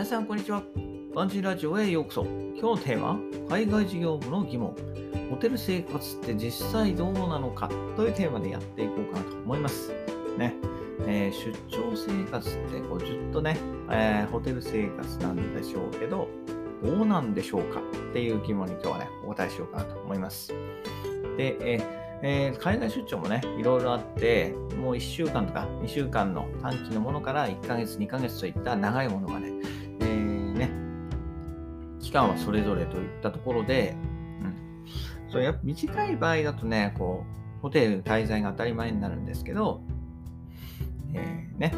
皆さんこんにちは。バンジーラジオへようこそ。今日のテーマ、海外事業部の疑問。ホテル生活って実際どうなのか？というテーマでやっていこうかなと思います。ね。えー、出張生活ってこうずっとね、えー、ホテル生活なんでしょうけど、どうなんでしょうか？っていう疑問に今日はね、お答えしようかなと思います。で、えーえー、海外出張もね、いろいろあって、もう1週間とか2週間の短期のものから1ヶ月、2ヶ月といった長いものが、ね、期間はそれぞれといったところで、うん、それやっぱ短い場合だとね、こう、ホテル滞在が当たり前になるんですけど、えー、ね、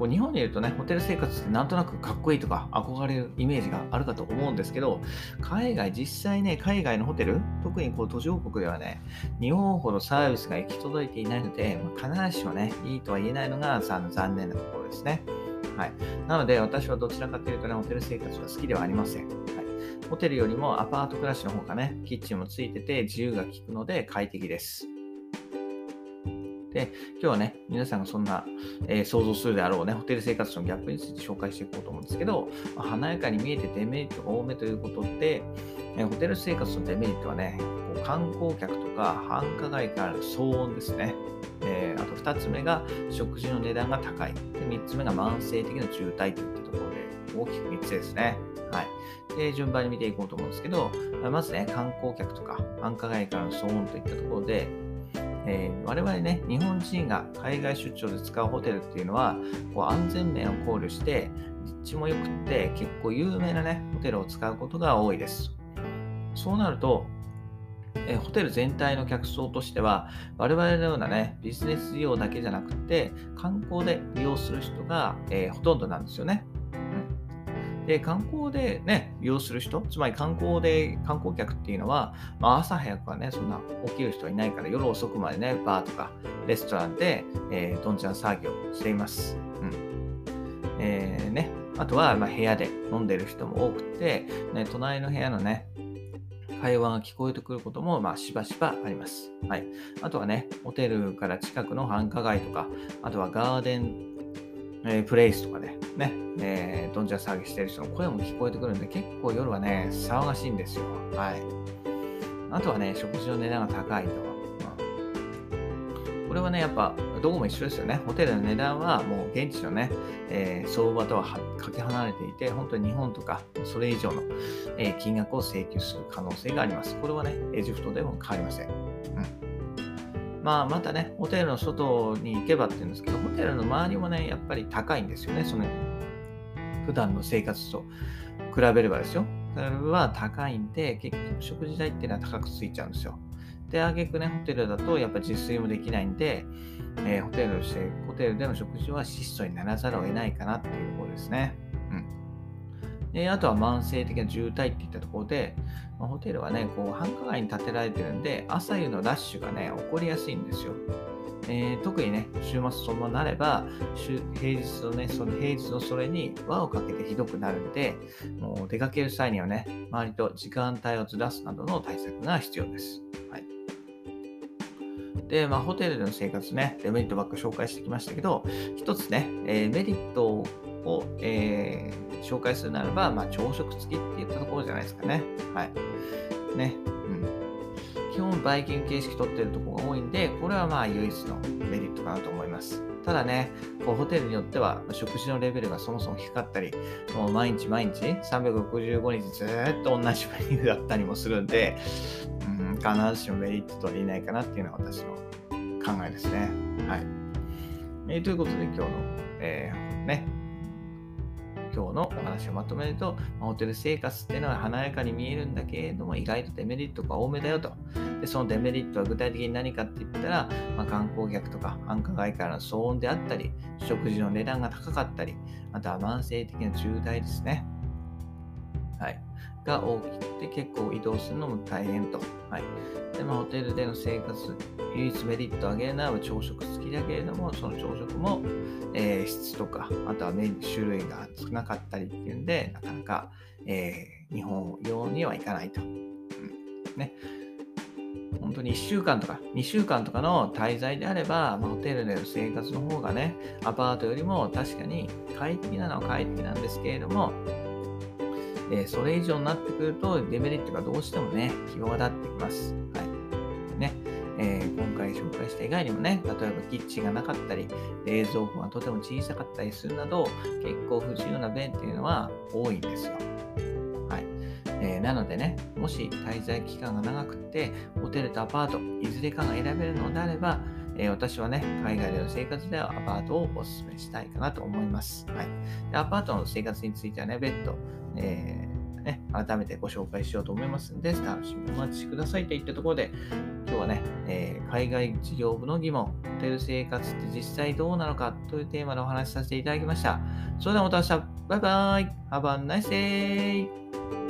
こう日本にいるとね、ホテル生活ってなんとなくかっこいいとか憧れるイメージがあるかと思うんですけど、海外、実際ね、海外のホテル、特にこう途上国ではね、日本ほどサービスが行き届いていないので、まあ、必ずしもね、いいとは言えないのがさ残念なところですね。はい。なので、私はどちらかというとね、ホテル生活が好きではありません。はい。ホテルよりもアパート暮らしの方がね、キッチンもついてて自由が利くので快適です。で、今日はね、皆さんがそんな、えー、想像するであろうね、ホテル生活のギャップについて紹介していこうと思うんですけど、まあ、華やかに見えてデメリットが多めということで、えー、ホテル生活のデメリットはね、こう観光客とか繁華街からの騒音ですね。えー、あと2つ目が食事の値段が高い。で3つ目が慢性的な渋滞といったところで、大きく3つですね。はい。で、順番に見ていこうと思うんですけど、まずね、観光客とか繁華街からの騒音といったところで、えー、我々ね、日本人が海外出張で使うホテルっていうのは、こう安全面を考慮して、立地も良くって、結構有名なね、ホテルを使うことが多いです。そうなると、えホテル全体の客層としては、我々のようなね、ビジネス利用だけじゃなくて、観光で利用する人が、えー、ほとんどなんですよね。で、観光でね、利用する人、つまり観光で、観光客っていうのは、まあ、朝早くはね、そんな起きる人はいないから、夜遅くまでね、バーとかレストランで、えー、どんちゃん騒ぎをしています。うん。えー、ね、あとは、まあ、部屋で飲んでる人も多くて、ね、隣の部屋のね、会話が聞こえてくることも、まあ、しばしばあります。はい。あとはね、ホテルから近くの繁華街とか、あとはガーデンえー、プレイスとかでね、えー、どんちゃん騒ぎしてる人の声も聞こえてくるんで、結構夜はね、騒がしいんですよ。はい。あとはね、食事の値段が高いと。これはね、やっぱ、どこも一緒ですよね。ホテルの値段はもう現地のね、えー、相場とはかけ離れていて、本当に日本とかそれ以上の、え、金額を請求する可能性があります。これはね、エジプトでも変わりません。うんまあ、またね、ホテルの外に行けばって言うんですけど、ホテルの周りもね、やっぱり高いんですよね。その普段の生活と比べればですよ。それは高いんで、結局食事代っていうのは高くついちゃうんですよ。で、あげくね、ホテルだとやっぱ自炊もできないんで、えー、ホテルして、ホテルでの食事は質素にならざるを得ないかなっていうところですね。で、あとは慢性的な渋滞っていったところで、まあ、ホテルはね、こう繁華街に建てられてるんで、朝夕のラッシュがね、起こりやすいんですよ。えー、特にね、週末そのままなれば、平日のね、その平日のそれに輪をかけてひどくなるんで、もう出かける際にはね、周りと時間帯をずらすなどの対策が必要です。はい。で、まあ、ホテルでの生活ね、デメリットばっか紹介してきましたけど、一つね、えー、メリットを、えー、紹介するならば、まあ、朝食付きって言ったところじゃないですかね。はい。ね。うん。基本、バイキング形式取ってるところが多いんで、これはまあ、唯一のメリットかなと思います。ただね、こうホテルによっては食事のレベルがそもそも低かったり、もう毎日毎日365日ずっと同じメニューだったりもするんで、うん、必ずしもメリットとは言えないかなっていうのが私の考えですね。はい。えー、ということで今日の、えー、ね、今日のお話をまとめると、ホテル生活っていうのは華やかに見えるんだけれども、意外とデメリットが多めだよと。で、そのデメリットは具体的に何かって言ったら、まあ、観光客とか繁華街からの騒音であったり、食事の値段が高かったり、あとは慢性的な渋滞ですね。はい。が大きくて結構移動するのも大変と。はい。で、まあ、ホテルでの生活、唯一メリットを上げるのは朝食付きだけれども、その朝食も、えー、質とか、あとはメニュー種類が少なかったりっていうんで、なかなか、えー、日本用にはいかないと。うん、ね。本当に1週間とか2週間とかの滞在であれば、まあ、ホテルでの生活の方がね、アパートよりも確かに快適なのは快適なんですけれども、え、それ以上になってくると、デメリットがどうしてもね、際立ってきます。はい。ね。えー、今回紹介した以外にもね、例えばキッチンがなかったり、冷蔵庫がとても小さかったりするなど、結構不自由な便っていうのは多いんですよ。はいえー、なのでね、もし滞在期間が長くて、ホテルとアパート、いずれかが選べるのであれば、えー、私はね、海外での生活ではアパートをお勧めしたいかなと思います。はい、でアパートの生活についてはね、別途、えー、ね、改めてご紹介しようと思いますので、楽しみにお待ちくださいといったところで、今日はね、えー、海外事業部の疑問、ホテル生活って実際どうなのかというテーマでお話しさせていただきました。それではまた明日、バイバイ !Have a nice day!